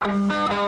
This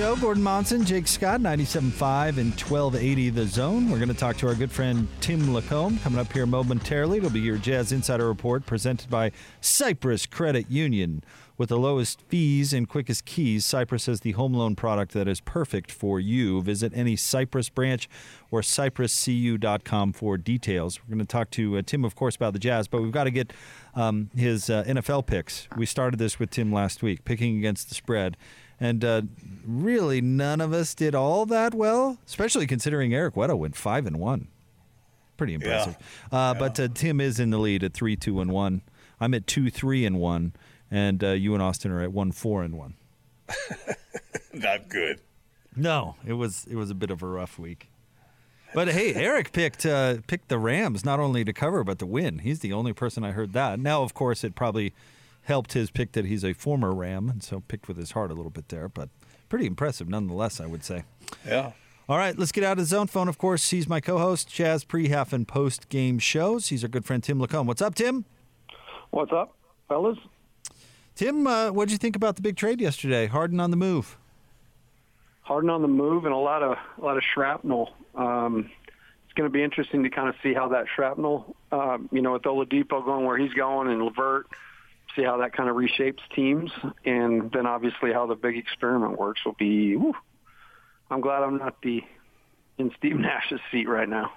Show, Gordon Monson, Jake Scott, 97.5 and 1280 The Zone. We're going to talk to our good friend Tim LaComb coming up here momentarily. It'll be your Jazz Insider Report presented by Cyprus Credit Union. With the lowest fees and quickest keys, Cyprus has the home loan product that is perfect for you. Visit any Cyprus branch or cypruscu.com for details. We're going to talk to uh, Tim, of course, about the Jazz, but we've got to get um, his uh, NFL picks. We started this with Tim last week, picking against the spread. And uh, really, none of us did all that well, especially considering Eric Weddle went five and one. Pretty impressive. Uh, But uh, Tim is in the lead at three, two, and one. I'm at two, three, and one, and uh, you and Austin are at one, four, and one. Not good. No, it was it was a bit of a rough week. But hey, Eric picked uh, picked the Rams not only to cover but to win. He's the only person I heard that. Now, of course, it probably helped his pick that he's a former Ram, and so picked with his heart a little bit there. But pretty impressive nonetheless, I would say. Yeah. All right, let's get out of the zone phone. Of course, he's my co-host, Jazz pre, half, and post game shows. He's our good friend Tim LaComb. What's up, Tim? What's up, fellas? Tim, uh, what did you think about the big trade yesterday? Harden on the move. Harden on the move and a lot of a lot of shrapnel. Um, it's going to be interesting to kind of see how that shrapnel, um, you know, with Oladipo going where he's going and LeVert, see how that kind of reshapes teams, and then obviously how the big experiment works will be. Whew, I'm glad I'm not the in Steve Nash's seat right now.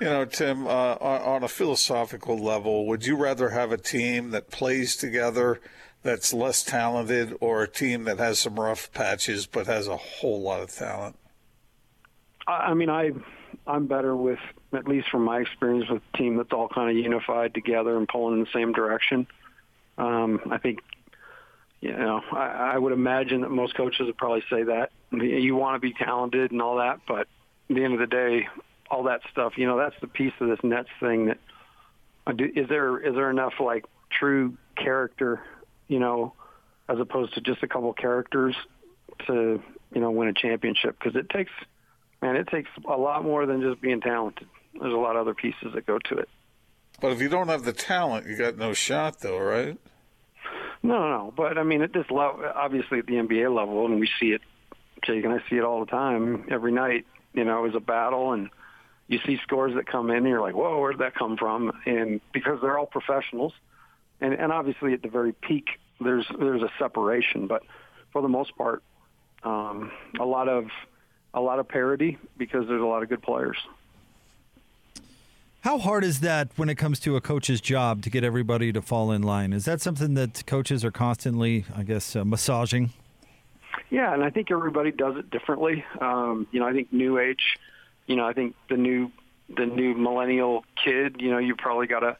You know, Tim, uh, on, on a philosophical level, would you rather have a team that plays together that's less talented or a team that has some rough patches but has a whole lot of talent? I, I mean, I I'm better with at least from my experience with a team that's all kind of unified together and pulling in the same direction. Um, I think, you know, I, I would imagine that most coaches would probably say that you want to be talented and all that, but at the end of the day, all that stuff, you know, that's the piece of this Nets thing that uh, is there is there enough like true character, you know, as opposed to just a couple characters to you know win a championship because it takes man it takes a lot more than just being talented. There's a lot of other pieces that go to it. But if you don't have the talent, you got no shot, though, right? No, no. But I mean, at this level, obviously at the NBA level, and we see it, Jake and I see it all the time, every night. You know, is a battle, and you see scores that come in, and you're like, "Whoa, where'd that come from?" And because they're all professionals, and and obviously at the very peak, there's there's a separation, but for the most part, um, a lot of a lot of parity because there's a lot of good players. How hard is that when it comes to a coach's job to get everybody to fall in line? Is that something that coaches are constantly, I guess, uh, massaging? Yeah, and I think everybody does it differently. Um, you know, I think new age, you know, I think the new the new millennial kid, you know, you probably got to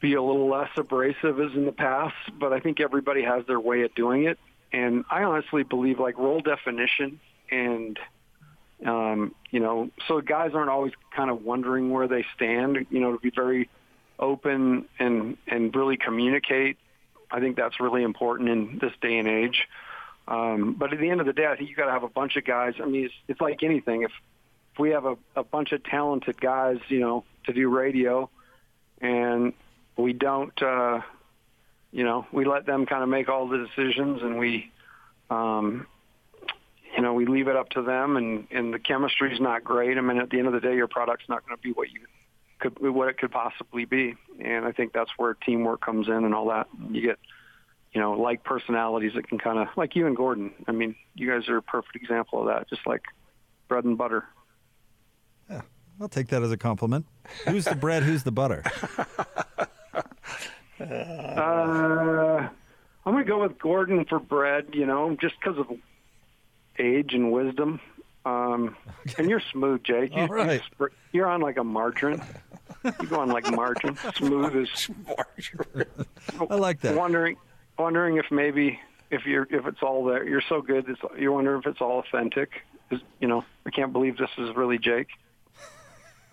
be a little less abrasive as in the past, but I think everybody has their way of doing it. And I honestly believe like role definition and um, you know, so guys aren't always kind of wondering where they stand, you know, to be very open and and really communicate. I think that's really important in this day and age. Um, but at the end of the day, I think you got to have a bunch of guys. I mean, it's, it's like anything. If if we have a, a bunch of talented guys, you know, to do radio, and we don't, uh, you know, we let them kind of make all the decisions, and we, um, we leave it up to them, and and the chemistry's not great. I mean, at the end of the day, your product's not going to be what you could what it could possibly be, and I think that's where teamwork comes in and all that. You get you know, like personalities that can kind of, like you and Gordon. I mean, you guys are a perfect example of that, just like bread and butter. Yeah, I'll take that as a compliment. Who's the bread? Who's the butter? Uh, I'm going to go with Gordon for bread, you know, just because of age and wisdom. Um, and you're smooth, Jake. You, All right. you, you're on like a margarine. You go on like margarine, smooth as Margarine. I like that. Wondering, wondering if maybe if you're if it's all there, you're so good. It's, you wonder if it's all authentic. Is you know, I can't believe this is really Jake.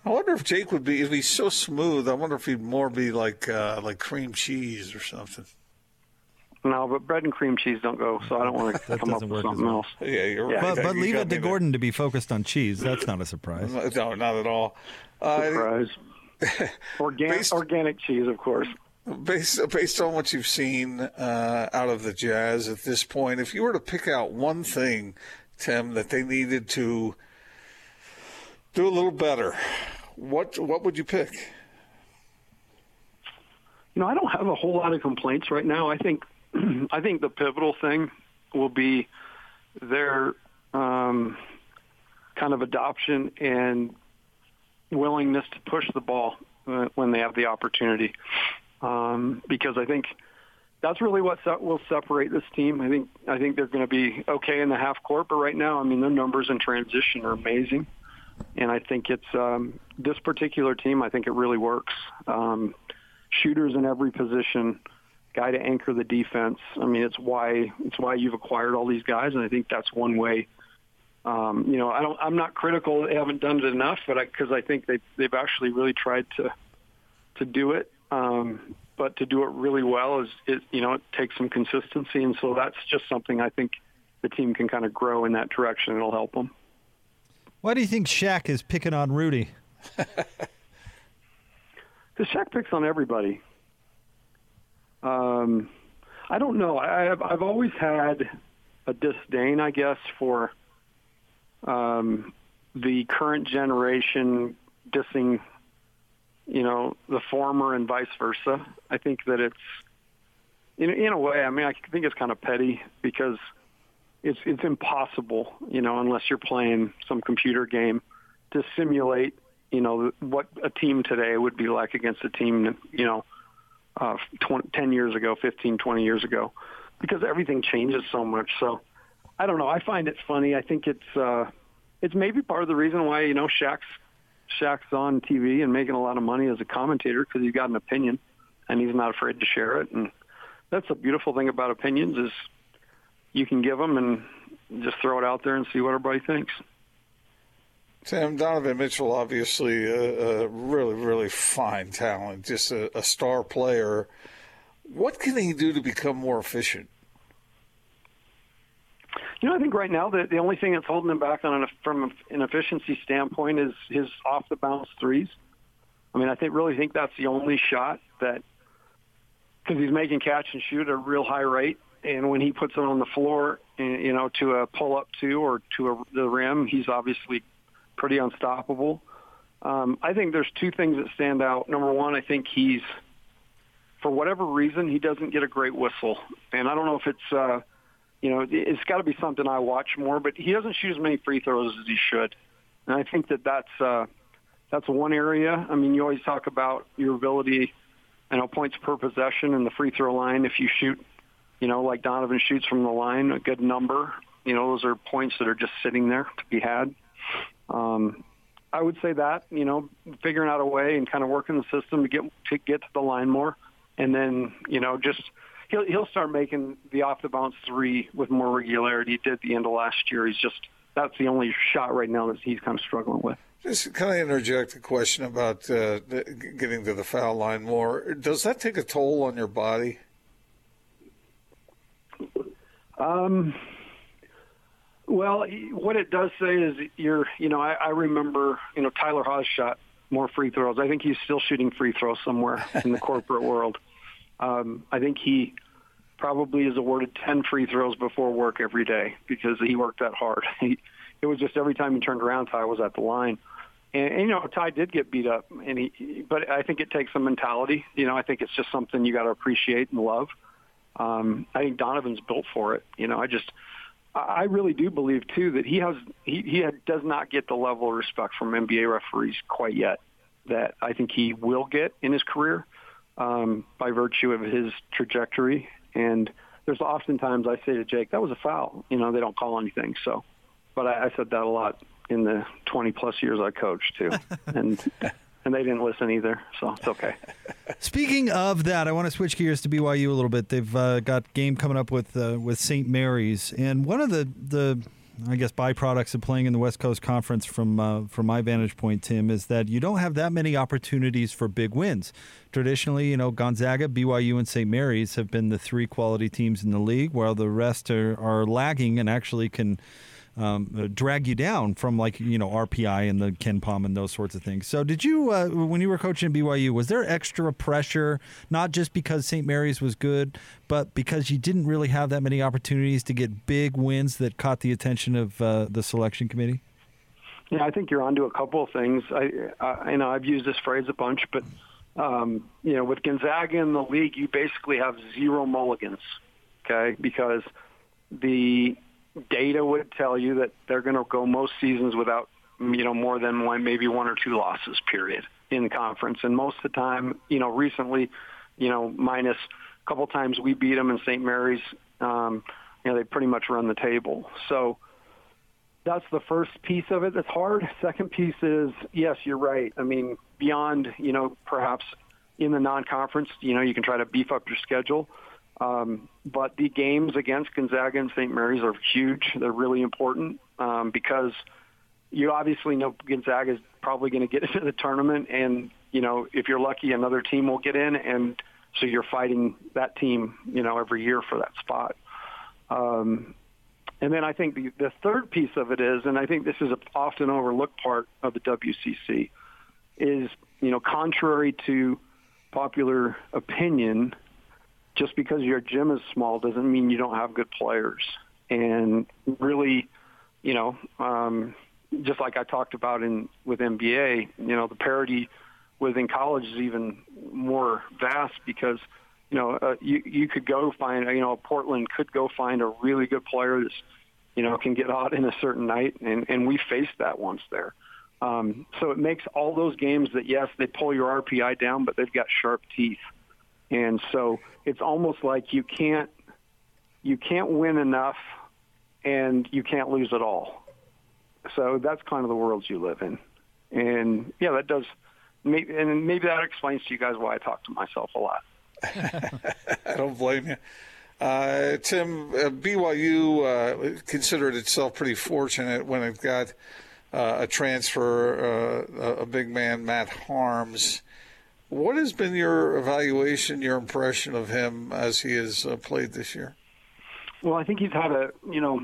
I wonder if Jake would be if he's so smooth. I wonder if he'd more be like uh, like cream cheese or something. No, but bread and cream cheese don't go, so I don't want to come up with something well. else. Yeah, you're Yeah. right. But, but You leave it to me there. Gordon to be focused on cheese. That's not a surprise. No, not at all. Uh, Surprise. Organic, Based- organic cheese, of course. based based on what you've seen uh, out of the Jazz at this point, if you were to pick out one thing, Tim, that they needed to do a little better, what what would you pick? You know, I don't have a whole lot of complaints right now. I think, I think the pivotal thing will be their um, kind of adoption and willingness to push the ball when they have the opportunity. Um, because I think that's really what se- will separate this team. I think I think they're going to be okay in the half court, but right now, I mean, their numbers in transition are amazing, and I think it's um, this particular team. I think it really works. Um, shooters in every position, guy to anchor the defense. I mean, it's why it's why you've acquired all these guys, and I think that's one way. Um, you know, I don't. I'm not critical. They haven't done it enough, but because I, think they they've actually really tried to to do it. Um, but to do it really well is it you know it takes some consistency, and so that's just something I think the team can kind of grow in that direction. It'll help them. Why do you think Shaq is picking on Rudy? Because Shaq picks on everybody. Um, I don't know. I've I've always had a disdain, I guess, for um, the current generation dissing, you know, the former and vice versa. I think that it's in in a way. I mean, I think it's kind of petty because it's it's impossible, you know, unless you're playing some computer game to simulate you know what a team today would be like against a team you know uh 20, 10 years ago 15 20 years ago because everything changes so much. So i don't know. I find it funny. I think it's uh it's maybe part of the reason why you know Shaq's Shaq's on TV and making a lot of money as a commentator because he's got an opinion and he's not afraid to share it. And that's the beautiful thing about opinions is you can give them and just throw it out there and see what everybody thinks Tim Donovan Mitchell, obviously a, a really, really fine talent, just a, a star player. What can he do to become more efficient? You know, I think right now the the only thing that's holding him back on an, from an efficiency standpoint is his off the bounce threes. I mean, I think really think that's the only shot that because he's making catch and shoot at a real high rate, and when he puts it on the floor, you know, to a pull up two or to a, the rim, he's obviously pretty unstoppable. Um, I think there's two things that stand out. Number one, I think he's for whatever reason he doesn't get a great whistle, and I don't know if it's. Uh, you know, it's got to be something I watch more. But he doesn't shoot as many free throws as he should, and I think that that's uh, that's one area. I mean, you always talk about your ability, you know, points per possession and the free throw line. If you shoot, you know, like Donovan shoots from the line, a good number. You know, those are points that are just sitting there to be had. Um, I would say that you know, figuring out a way and kind of working the system to get to get to the line more, and then you know just he'll he'll start making the off the bounce three with more regularity. He did at the end of last year. He's just that's the only shot right now that he's kind of struggling with. Just kind of interject a question about uh, getting to the foul line more. Does that take a toll on your body? Um, well, what it does say is you're, you know, I, I remember, you know, Tyler Haws shot more free throws. I think he's still shooting free throws somewhere in the corporate world. Um, I think he probably is awarded 10 free throws before work every day because he worked that hard. He, it was just every time he turned around, Ty was at the line. And, and you know, Ty did get beat up, and he, but I think it takes some mentality. You know, I think it's just something you got to appreciate and love. Um, I think Donovan's built for it. You know, I just, I really do believe too that he has he he does not get the level of respect from NBA referees quite yet that I think he will get in his career um, by virtue of his trajectory. And there's oftentimes I say to Jake, that was a foul. You know, they don't call anything. So, but I, I said that a lot in the 20 plus years I coached too. and and they didn't listen either, so it's okay. Speaking of that, I want to switch gears to BYU a little bit. They've uh, got game coming up with uh, with St. Mary's, and one of the the I guess byproducts of playing in the West Coast Conference from uh, from my vantage point, Tim, is that you don't have that many opportunities for big wins. Traditionally, you know, Gonzaga, BYU, and St. Mary's have been the three quality teams in the league, while the rest are, are lagging and actually can um, uh, drag you down from like you know RPI and the KenPom and those sorts of things. So, did you uh, when you were coaching at BYU, was there extra pressure, not just because St. Mary's was good, but because you didn't really have that many opportunities to get big wins that caught the attention of uh, the selection committee? Yeah, I think you're onto a couple of things. I, I you know I've used this phrase a bunch, but um, you know with Gonzaga in the league, you basically have zero mulligans, okay? Because the data would tell you that they're going to go most seasons without you know more than one maybe one or two losses period in the conference. And most of the time you know recently you know minus a couple times we beat them in St. Mary's um you know they pretty much run the table. So that's the first piece of it that's hard. Second piece is yes you're right. I mean beyond you know perhaps in the non-conference you know you can try to beef up your schedule um, but the games against Gonzaga and St. Mary's are huge. They're really important um, because you obviously know Gonzaga is probably going to get into the tournament, and you know if you're lucky, another team will get in, and so you're fighting that team, you know, every year for that spot. Um, and then I think the, the third piece of it is, and I think this is an often overlooked part of the WCC, is you know contrary to popular opinion, just because your gym is small doesn't mean you don't have good players. And really, you know, um, just like I talked about in with NBA, you know, the parity within college is even more vast because you know uh, you you could go find you know Portland could go find a really good player that's you know can get hot in a certain night, and and we faced that once there. Um, so it makes all those games that yes they pull your RPI down, but they've got sharp teeth. And so it's almost like you can't you can't win enough and you can't lose at all. So that's kind of the world you live in. And yeah, that does maybe and maybe that explains to you guys why I talk to myself a lot. I don't blame you. Uh, Tim, uh, BYU uh, considered itself pretty fortunate when it got uh, a transfer, uh, a big man, Matt Haarms. What has been your evaluation, your impression of him as he has uh, played this year? Well, I think he's had a, you know,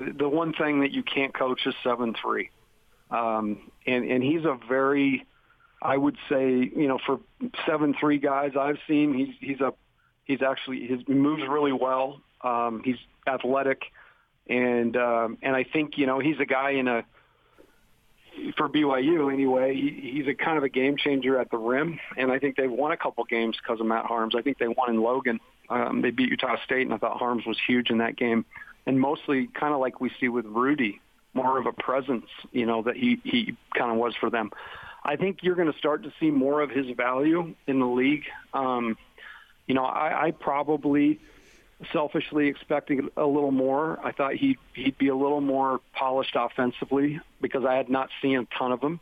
the one thing that you can't coach is seven three, um, and and he's a very, I would say, you know, for seven three guys I've seen, he's he's a, he's actually his he moves really well. Um, he's athletic, and um, and I think you know he's a guy in a for BYU anyway, he, he's a kind of a game changer at the rim, and I think they've won a couple games because of Matt Haarms. I think they won in Logan. Um, they beat Utah State, and I thought Haarms was huge in that game, and mostly kind of like we see with Rudy, more of a presence, you know, that he he kind of was for them. I think you're going to start to see more of his value in the league. Um, you know, I, I probably selfishly expecting a little more. I thought he'd he'd be a little more polished offensively because I had not seen a ton of him.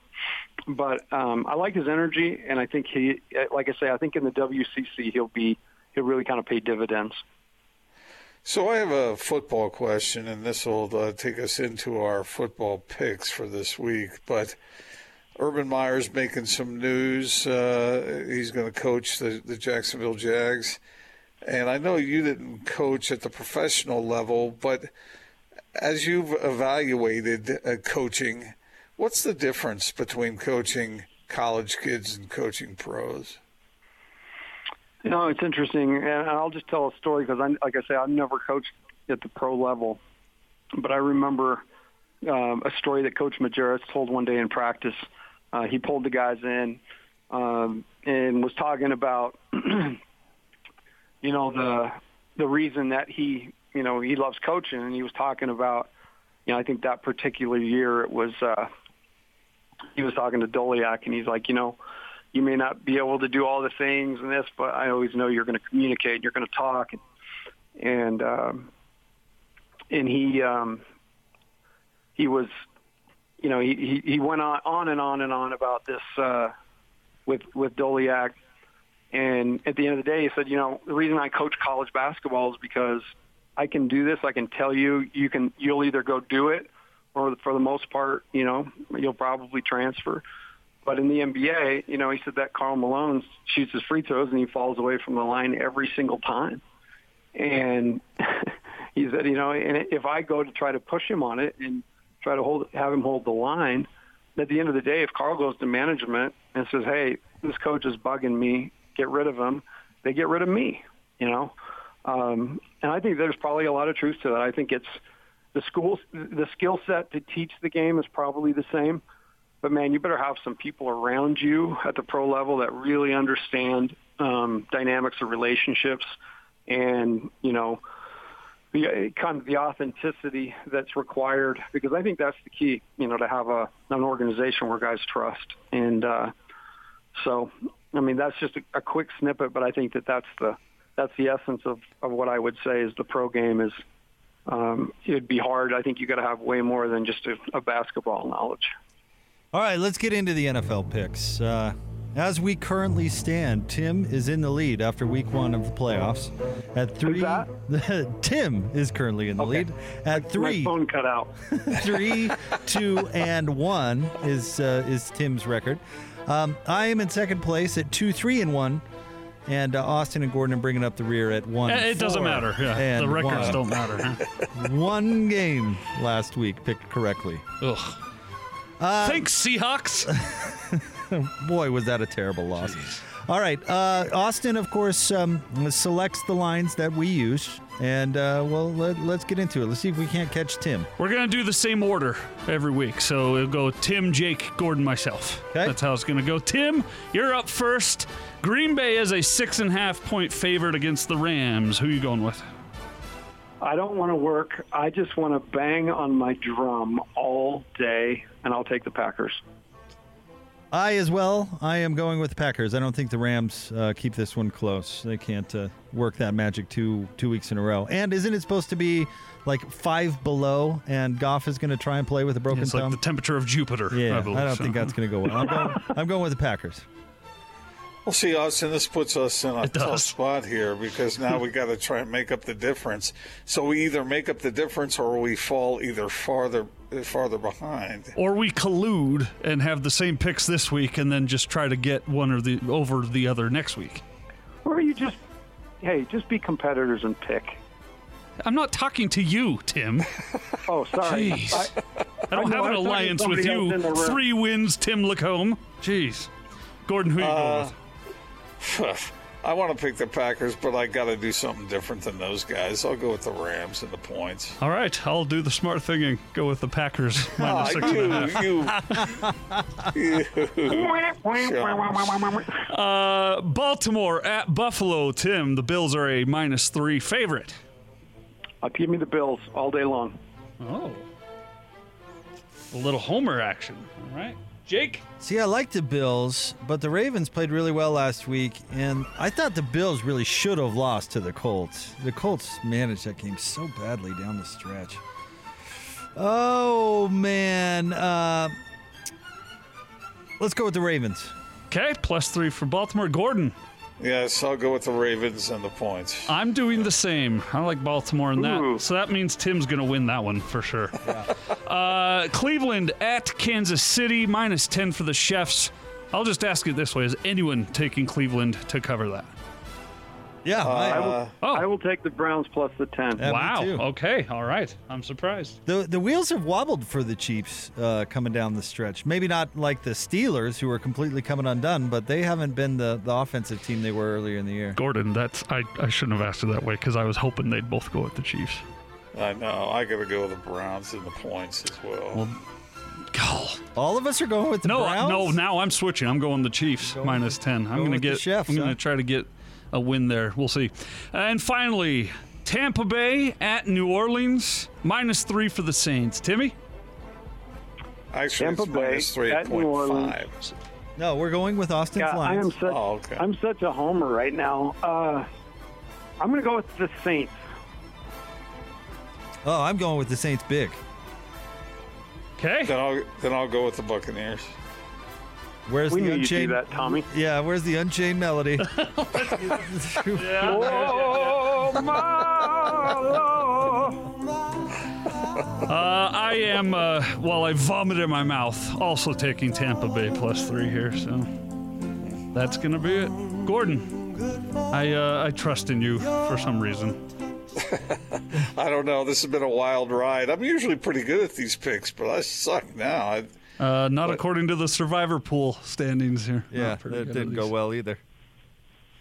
But um, I like his energy, and I think he, like I say, I think in the WCC he'll be he'll really kind of pay dividends. So I have a football question, and this will uh, take us into our football picks for this week. But Urban Meyer's making some news. Uh, he's going to coach the, the Jacksonville Jags. And I know you didn't coach at the professional level, but as you've evaluated uh, coaching, what's the difference between coaching college kids and coaching pros? You know, it's interesting, and I'll just tell a story because, like I say, I've never coached at the pro level, but I remember um, a story that Coach Majerus told one day in practice. Uh, he pulled the guys in um, and was talking about you know the the reason that he you know he loves coaching and he was talking about you know I think that particular year it was uh he was talking to Doleac and he's like you know you may not be able to do all the things and this but I always know you're going to communicate and you're going to talk and and um and he um he was you know he he, went on on and on and on about this uh with with Doleac. And at the end of the day, he said, you know, the reason I coach college basketball is because I can do this. I can tell you, you can, you'll either go do it, or for the most part, you know, you'll probably transfer. But in the NBA, you know, he said that Karl Malone shoots his free throws and he falls away from the line every single time. And he said, you know, and if I go to try to push him on it and try to hold, have him hold the line, at the end of the day, if Karl goes to management and says, hey, this coach is bugging me, get rid of him, they get rid of me, you know. Um, and I think there's probably a lot of truth to that. I think it's the schools, the skill set to teach the game is probably the same. But man, you better have some people around you at the pro level that really understand um, dynamics of relationships and, you know, the kind of the authenticity that's required because I think that's the key, you know, to have a an organization where guys trust. And uh, so, I mean, that's just a, a quick snippet, but I think that that's the that's the essence of, of what I would say is the pro game is. Um, it'd be hard. I think you got to have way more than just a, a basketball knowledge. All right, let's get into the NFL picks. Uh, as we currently stand, Tim is in the lead after week one of the playoffs. At three, Tim is currently in the Okay. lead. At three, My phone cut out. three, two, and one is uh, is Tim's record. Um, I am in second place at two, three, and one, and uh, Austin and Gordon are bringing up the rear at one. Eh, It doesn't matter. Yeah, the records one. don't matter. huh? One game last week picked correctly. Ugh. Uh, Thanks, Seahawks. Boy, was that a terrible loss. All right. Uh, Austin, of course, um, selects the lines that we use. And, uh, well, let, let's get into it. Let's see if we can't catch Tim. We're gonna do the same order every week, so it'll go Tim, Jake, Gordon, myself. Okay. That's how it's gonna go. Tim, you're up first. Green Bay is a six and a half point favorite against the Rams. Who are you going with? I don't want to work. I just want to bang on my drum all day, and I'll take the Packers. I, as well, I am going with the Packers. I don't think the Rams uh, keep this one close. They can't uh, work that magic two two weeks in a row. And isn't it supposed to be like five below, and Goff is going to try and play with a broken It's like the temperature of Jupiter. yeah, I, I, don't so. think that's going to go well. I'm going, I'm going with the Packers. Well, see, Austin, this puts us in a tough spot here because now we got to try and make up the difference. So we either make up the difference or we fall either farther farther behind. Or we collude and have the same picks this week, and then just try to get one or the over the other next week. Or you just, hey, just be competitors and pick. I'm not talking to you, Tim. Oh, sorry. Jeez. I, I don't I know, have an I was alliance with you. else in the room. Three wins, Tim LaComb. Jeez. Gordon, who you going Uh, with? I want to pick the Packers, but I got to do something different than those guys. I'll go with the Rams and the points. All right, I'll do the smart thing and go with the Packers minus Ah, six and a half. you, you, Uh, Baltimore at Buffalo. Tim, the Bills are a minus three favorite. I'll give me the Bills all day long. Oh. A little homer action. All right. Jake? See, I like the Bills, but the Ravens played really well last week, and I thought the Bills really should have lost to the Colts. The Colts managed that game so badly down the stretch. Oh man, uh, let's go with the Ravens. Okay, plus three for Baltimore. Gordon, yes, I'll go with the Ravens and the points. I'm doing the same. I like Baltimore in that. Ooh. So that means Tim's going to win that one for sure. Uh, Cleveland at Kansas City, minus 10 for the Chefs. I'll just ask it this way Is anyone taking Cleveland to cover that? Yeah, I- I will, Oh. I will take the Browns plus the 10. Yeah, wow. Okay. All right. I'm surprised. the the wheels have wobbled for the Chiefs uh, coming down the stretch. Maybe not like the Steelers, who are completely coming undone, but they haven't been the, the offensive team they were earlier in the year. Gordon, that's I, I shouldn't have asked it that way because I was hoping they'd both go with the Chiefs. I know. I got to go with the Browns and the points as well. well Oh. All of us are going with the No, Browns. no. Now I'm switching. I'm going the Chiefs Going minus ten. I'm going going to get. Chefs, I'm going to huh? try to get a win there. We'll see. And finally, Tampa Bay at New Orleans minus three for the Saints. Timmy. Actually, Tampa it's Bay minus three at New Orleans. five. No, we're going with Austin's Yeah, I am such Oh, okay. I'm such a homer right now. Uh, I'm going to go with the Saints. Oh, I'm going with the Saints big. Okay. Then I'll then I'll go with the Buccaneers. Where's We the knew you'd do unchained? that, Tommy. Yeah, where's the unchained melody? Oh, my Lord. Uh, I am, uh, while I vomit in my mouth, also taking Tampa Bay plus three here. So that's going to be it. Gordon, I, uh, I trust in you for some reason. I don't know. This has been a wild ride. I'm usually pretty good at these picks, but I suck now. I, Uh, not according to the survivor pool standings here. yeah, Not pretty that didn't go well either.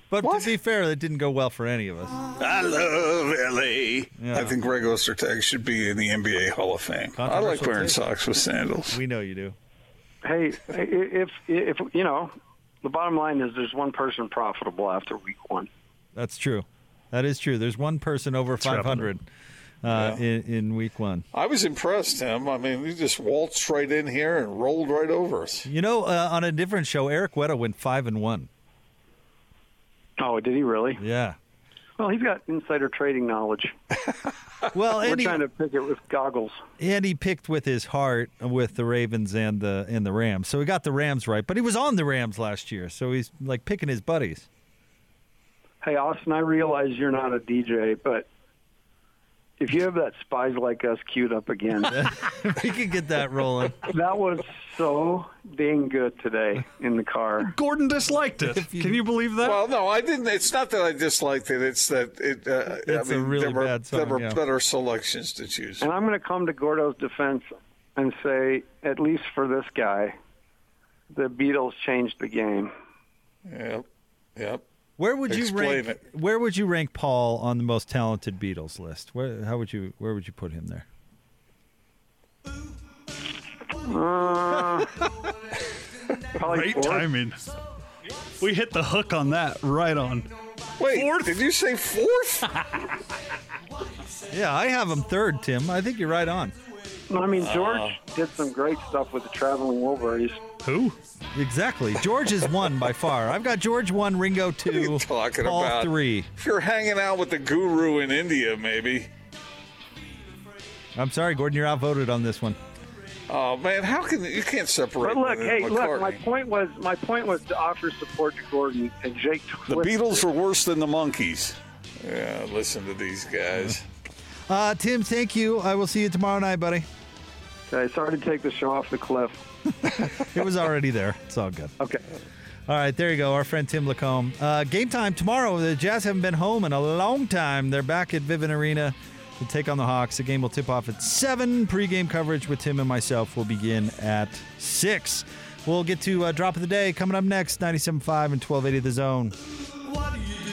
But What? to be fair, that didn't go well for any of us. I love LA. Yeah. I think Greg Ostertag should be in the NBA Hall of Fame. I like wearing take. socks with sandals. We know you do. Hey, i- if if you know, the bottom line is there's one person profitable after week one. That's true. That is true. There's one person over 500 uh, in, in week one. I was impressed, Tim. I mean, he just waltzed right in here and rolled right over us. You know, uh, on a different show, Eric Weddle went five and one. Oh, did he really? Yeah. Well, he's got insider trading knowledge. Well, We're and he, trying to pick it with goggles. and he picked with his heart with the Ravens and the and the Rams, so he got the Rams right. But he was on the Rams last year, so he's like picking his buddies. Hey, Austin, I realize you're not a DJ, but if you have that Spies Like Us queued up again, we can get that rolling. that was so dang good today in the car. Gordon disliked it. you- Can you believe that? Well, no, I didn't. It's not that I disliked it. It's that it. Uh, It's I a mean, really there were, bad song, There were yeah. better selections to choose. And I'm going to come to Gordo's defense and say, at least for this guy, the Beatles changed the game. Yep. Yep. Where would you rank? it. Where would you rank Paul on the most talented Beatles list? Where? How would you? Where would you put him there? Uh, probably Great fourth. timing. We hit the hook on that right on. Wait, Fourth? did you say fourth? Yeah, I have him third, Tim. I think you're right on. I mean, George did some great stuff with the Traveling Wilburys. Who? Exactly. George is one by far. I've got George one, Ringo What are two, you talking Paul about? three. If you're hanging out with the guru in India, maybe. I'm sorry, Gordon, you're outvoted on this one. Oh man, how can you can't separate? But look, hey, and look. My point was, my point was to offer support to Gordon and Jake. The Beatles were worse than the Monkees. Yeah, listen to these guys. Uh, Tim, thank you. I will see you tomorrow night, buddy. Okay, sorry to take the show off the cliff. It was already there. It's all good. Okay. All right, there you go. Our friend Tim LaComb. Uh, game time tomorrow. The Jazz haven't been home in a long time. They're back at Vivint Arena to take on the Hawks. The game will tip off at 7. Pre-game coverage with Tim and myself will begin at 6. We'll get to uh, Drop of the Day coming up next, 97.5 and 1280 The Zone. What do you